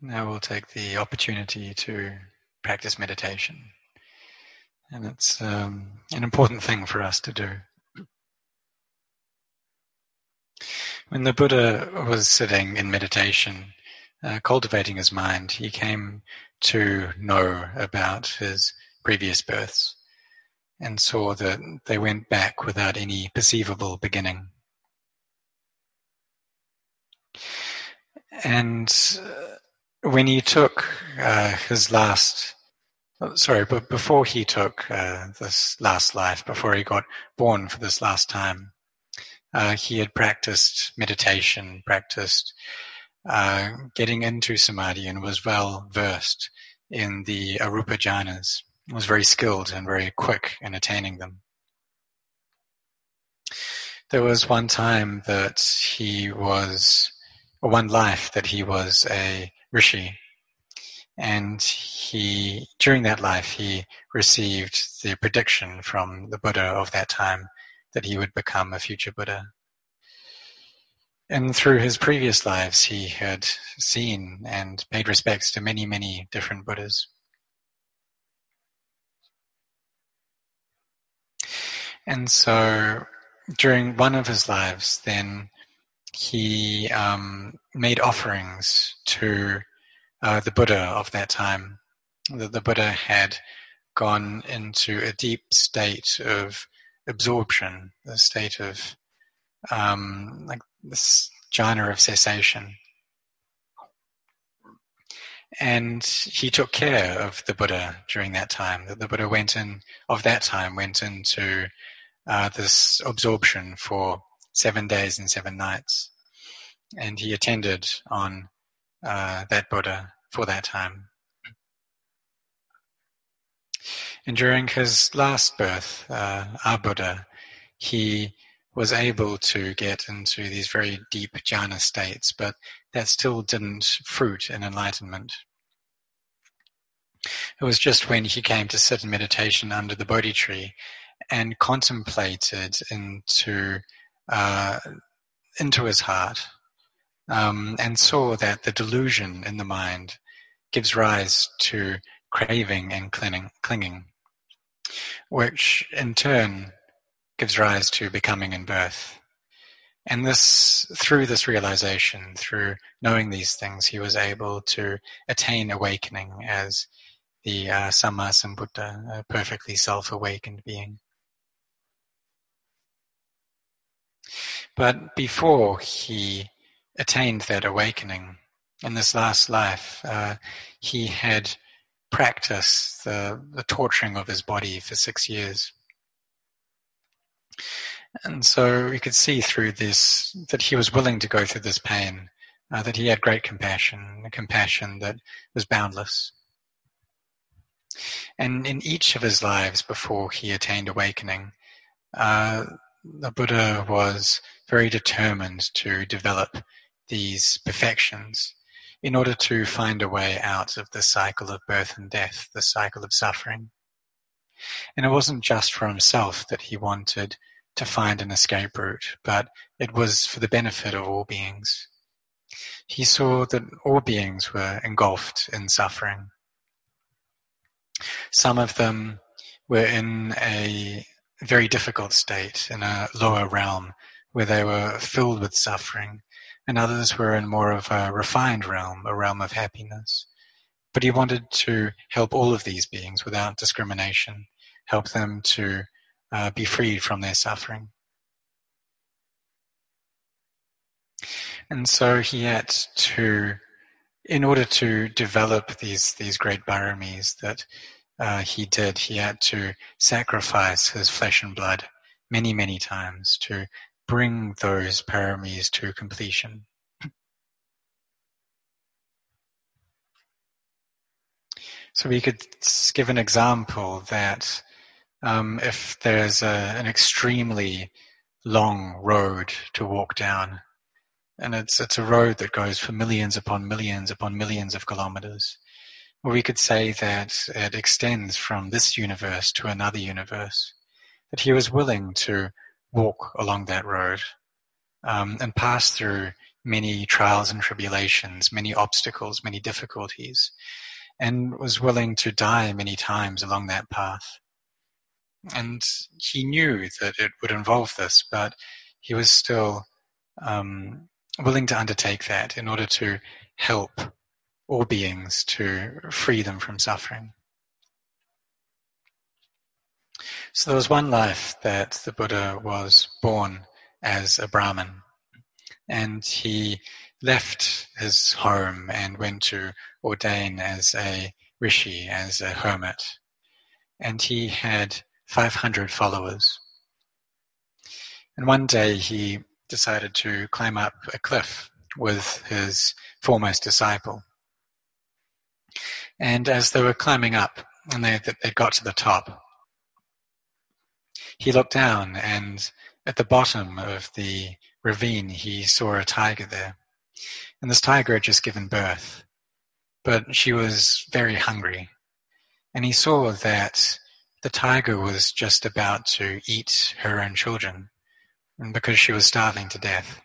Now we'll take the opportunity to practice meditation. And it's um, an important thing for us to do. When the Buddha was sitting in meditation, uh, cultivating his mind, he came to know about his previous births and saw that they went back without any perceivable beginning. And uh, when he took uh, his last, oh, sorry, but before he took uh, this last life, before he got born for this last time, uh, he had practiced meditation, practiced uh, getting into samadhi, and was well versed in the arupa jhanas. Was very skilled and very quick in attaining them. There was one time that he was, or one life that he was a rishi, and he during that life he received the prediction from the Buddha of that time that he would become a future Buddha. And through his previous lives, he had seen and paid respects to many, many different Buddhas. And so during one of his lives, then he um, made offerings to uh, the Buddha of that time. The, the Buddha had gone into a deep state of absorption, the state of um, like this jhana of cessation. And he took care of the Buddha during that time. That the Buddha went in of that time went into uh, this absorption for seven days and seven nights, and he attended on uh, that Buddha for that time. And during his last birth, uh, our Buddha, he was able to get into these very deep jhana states, but that still didn't fruit in enlightenment. It was just when he came to sit in meditation under the Bodhi tree and contemplated into uh, into his heart um, and saw that the delusion in the mind gives rise to craving and clinging, which in turn gives rise to becoming and birth. And this, through this realization, through knowing these things, he was able to attain awakening as the uh, Samma Sambuddha, a perfectly self-awakened being. But before he attained that awakening, in this last life, uh, he had practiced the, the torturing of his body for six years. And so we could see through this that he was willing to go through this pain, uh, that he had great compassion, a compassion that was boundless. And in each of his lives before he attained awakening, uh, the Buddha was very determined to develop these perfections in order to find a way out of the cycle of birth and death, the cycle of suffering. And it wasn't just for himself that he wanted to find an escape route, but it was for the benefit of all beings. He saw that all beings were engulfed in suffering. Some of them were in a very difficult state, in a lower realm, where they were filled with suffering, and others were in more of a refined realm, a realm of happiness. But he wanted to help all of these beings without discrimination, help them to uh, be freed from their suffering. And so he had to, in order to develop these these great paramis that uh, he did, he had to sacrifice his flesh and blood many, many times to bring those paramis to completion. So we could give an example that um, if there's a, an extremely long road to walk down, and it's it's a road that goes for millions upon millions upon millions of kilometers, or we could say that it extends from this universe to another universe, that he was willing to walk along that road um, and pass through many trials and tribulations, many obstacles, many difficulties, and was willing to die many times along that path. And he knew that it would involve this, but he was still um, willing to undertake that in order to help all beings to free them from suffering. So there was one life that the Buddha was born as a Brahmin, and he left his home and went to ordain as a rishi, as a hermit. And he had 500 followers. And one day he decided to climb up a cliff with his foremost disciple. And as they were climbing up, and they, they got to the top, he looked down, and at the bottom of the ravine, he saw a tiger there. And this tiger had just given birth, but she was very hungry. And he saw that the tiger was just about to eat her own children because she was starving to death.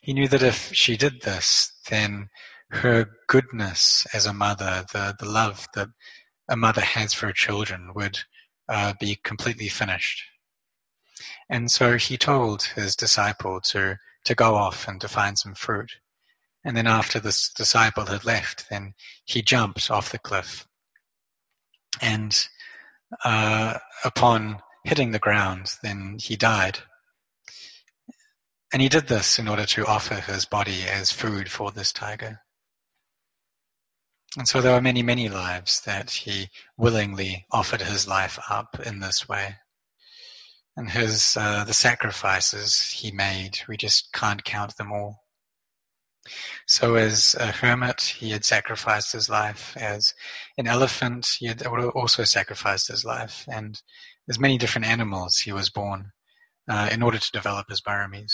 He knew that if she did this, then her goodness as a mother, the, the love that a mother has for her children, would uh, be completely finished. And so he told his disciple to, to go off and to find some fruit. And then after this disciple had left, then he jumped off the cliff. And uh, upon hitting the ground, then he died. And he did this in order to offer his body as food for this tiger. And so there were many, many lives that he willingly offered his life up in this way. And his, uh, the sacrifices he made, we just can't count them all. So as a hermit, he had sacrificed his life. As an elephant, he had also sacrificed his life. And as many different animals he was born uh, in order to develop his paramis.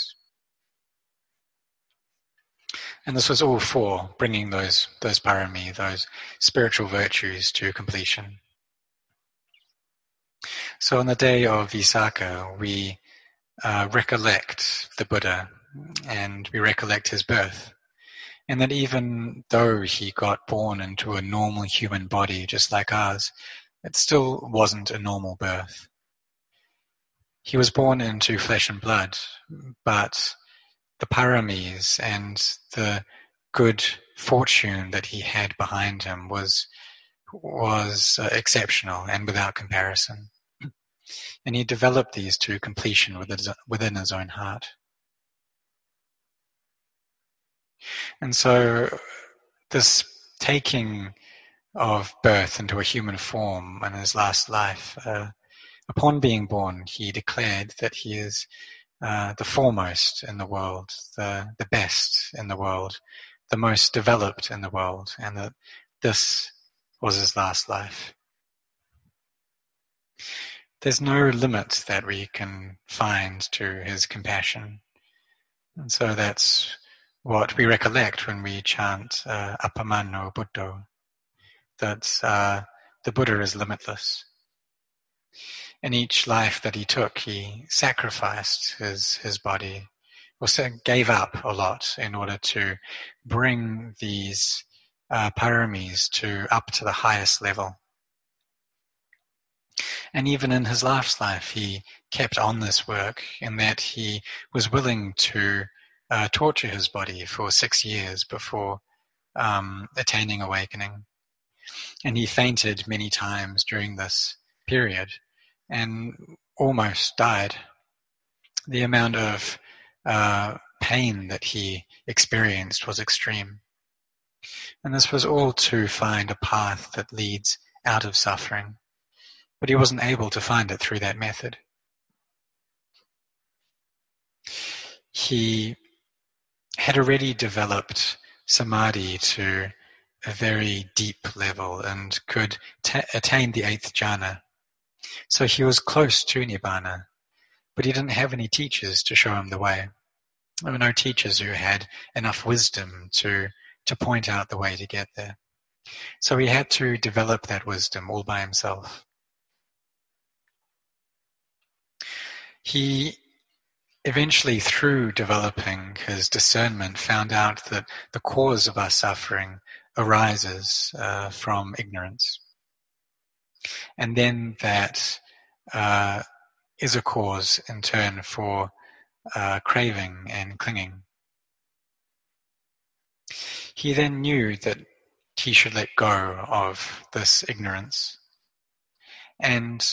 And this was all for bringing those, those parami, those spiritual virtues to completion. So on the day of Visakha, we uh, recollect the Buddha and we recollect his birth. And that even though he got born into a normal human body just like ours, it still wasn't a normal birth. He was born into flesh and blood, but the paramis and the good fortune that he had behind him was was uh, exceptional and without comparison. And he developed these to completion within his own heart. And so, this taking of birth into a human form in his last life, uh, upon being born, he declared that he is uh, the foremost in the world, the, the best in the world, the most developed in the world, and that this was his last life. There's no limit that we can find to his compassion. And so that's what we recollect when we chant uh, Appamano Buddho, that uh, the Buddha is limitless in each life that he took, he sacrificed his, his body, or gave up a lot in order to bring these uh, paramis to up to the highest level. And even in his last life, he kept on this work in that he was willing to uh, torture his body for six years before um, attaining awakening. And he fainted many times during this period and almost died. The amount of uh, pain that he experienced was extreme. And this was all to find a path that leads out of suffering. But he wasn't able to find it through that method. He had already developed samadhi to a very deep level and could t- attain the eighth jhana so he was close to Nibbana, but he didn't have any teachers to show him the way. There were no teachers who had enough wisdom to, to point out the way to get there. So he had to develop that wisdom all by himself. He eventually, through developing his discernment, found out that the cause of our suffering arises uh, from ignorance. And then that uh, is a cause in turn for uh, craving and clinging. He then knew that he should let go of this ignorance. And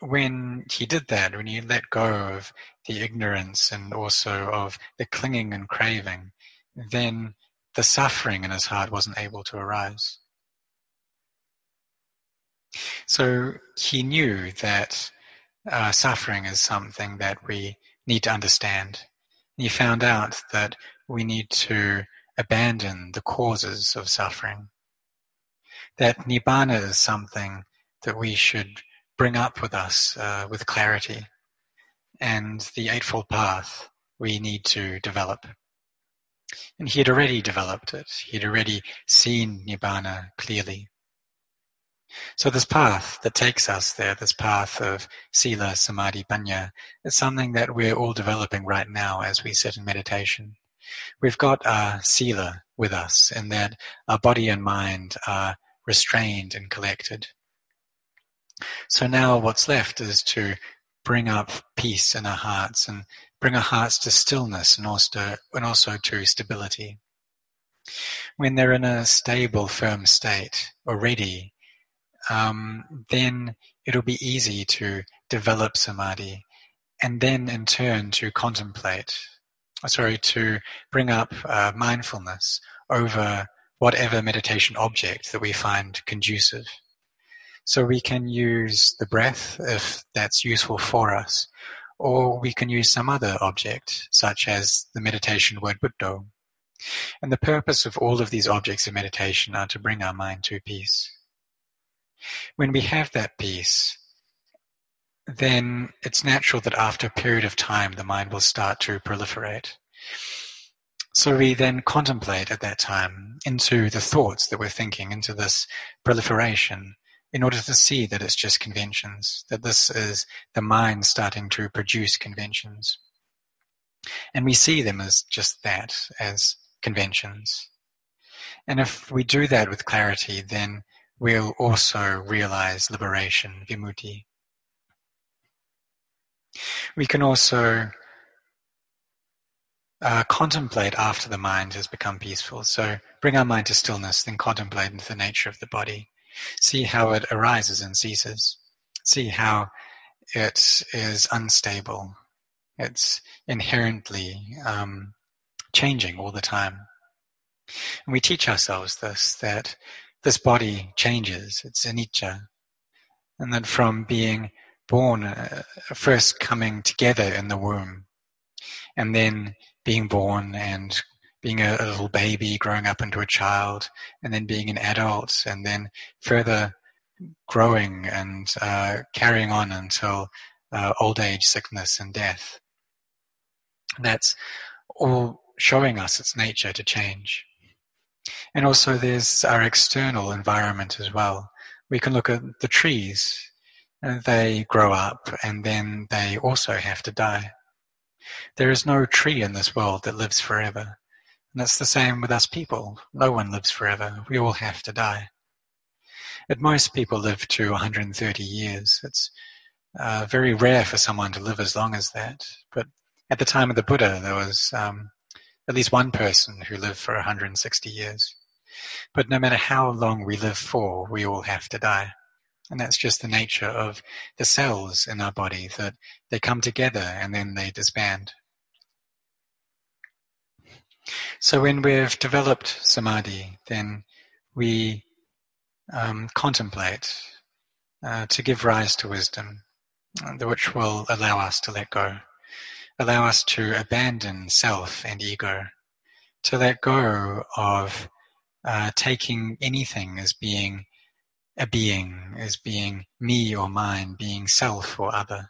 when he did that, when he let go of the ignorance and also of the clinging and craving, then the suffering in his heart wasn't able to arise. So he knew that uh, suffering is something that we need to understand. He found out that we need to abandon the causes of suffering. That nibbana is something that we should bring up with us uh, with clarity. And the Eightfold Path we need to develop. And he had already developed it. He had already seen Nibbana clearly. So this path that takes us there, this path of Sila, Samadhi, Panya, is something that we're all developing right now as we sit in meditation. We've got our Sila with us in that our body and mind are restrained and collected. So now what's left is to bring up peace in our hearts and bring our hearts to stillness and also, and also to stability. When they're in a stable, firm state already, um, then it'll be easy to develop samadhi and then in turn to contemplate, sorry, to bring up uh, mindfulness over whatever meditation object that we find conducive. So we can use the breath if that's useful for us, or we can use some other object, such as the meditation word Buddha. And the purpose of all of these objects of meditation are to bring our mind to peace. When we have that peace, then it's natural that after a period of time the mind will start to proliferate. So we then contemplate at that time into the thoughts that we're thinking, into this proliferation, in order to see that it's just conventions, that this is the mind starting to produce conventions. And we see them as just that, as conventions. And if we do that with clarity, then we'll also realize liberation, vimutti. We can also uh, contemplate after the mind has become peaceful. So bring our mind to stillness, then contemplate into the nature of the body. See how it arises and ceases. See how it is unstable. It's inherently um, changing all the time. And we teach ourselves this, that this body changes. It's anicca. And then from being born, uh, first coming together in the womb, and then being born and being a, a, little baby, growing up into a child, and then being an adult, and then further growing and uh, carrying on until uh, old age, sickness, and death. That's all showing us its nature to change. And also, there's our external environment as well. We can look at the trees. They grow up and then they also have to die. There is no tree in this world that lives forever. And that's the same with us people. No one lives forever. We all have to die. At most, people live to 130 years. It's uh, very rare for someone to live as long as that. But at the time of the Buddha, there was um, at least one person who lived for 160 years. But no matter how long we live for, we all have to die. And that's just the nature of the cells in our body, that they come together and then they disband. So when we've developed samadhi, then we um, contemplate uh, to give rise to wisdom, uh, which will allow us to let go, allow us to abandon self and ego, to let go of uh, taking anything as being a being, as being me or mine, being self or other.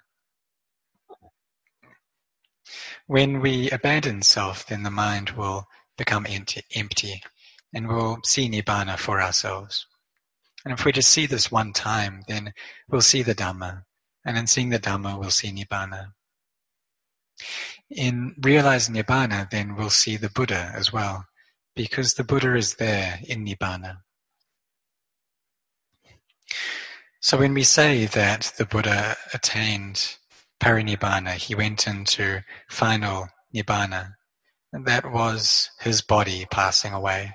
When we abandon self, then the mind will become empty, empty and we'll see Nibbana for ourselves. And if we just see this one time, then we'll see the Dhamma. And in seeing the Dhamma, we'll see Nibbana. In realizing Nibbana, then we'll see the Buddha as well, because the Buddha is there in Nibbana. So when we say that the Buddha attained parinibbana, he went into final nibbana, that was his body passing away.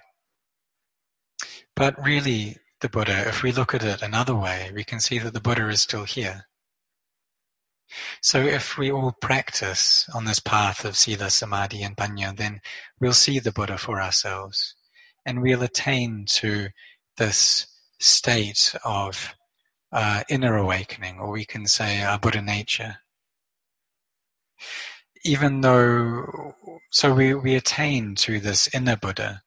But really, the Buddha, if we look at it another way, we can see that the Buddha is still here. So if we all practice on this path of Sila, Samadhi, and Panya, then we'll see the Buddha for ourselves. And we'll attain to this state of uh, inner awakening, or we can say our Buddha nature. Even though, so we, we attain to this inner Buddha,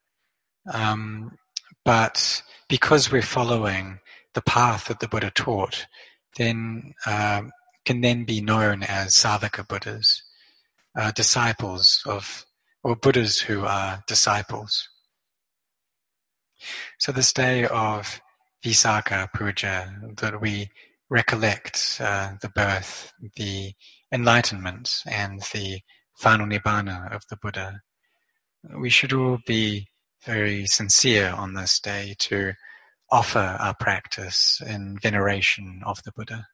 um, but because we're following the path that the Buddha taught, then uh, can then be known as Savaka Buddhas, uh, disciples of, or Buddhas who are disciples. So this day of Visakha Puja, that we recollect uh, the birth, the enlightenment, and the final nibbana of the Buddha, we should all be very sincere on this day to offer our practice in veneration of the Buddha.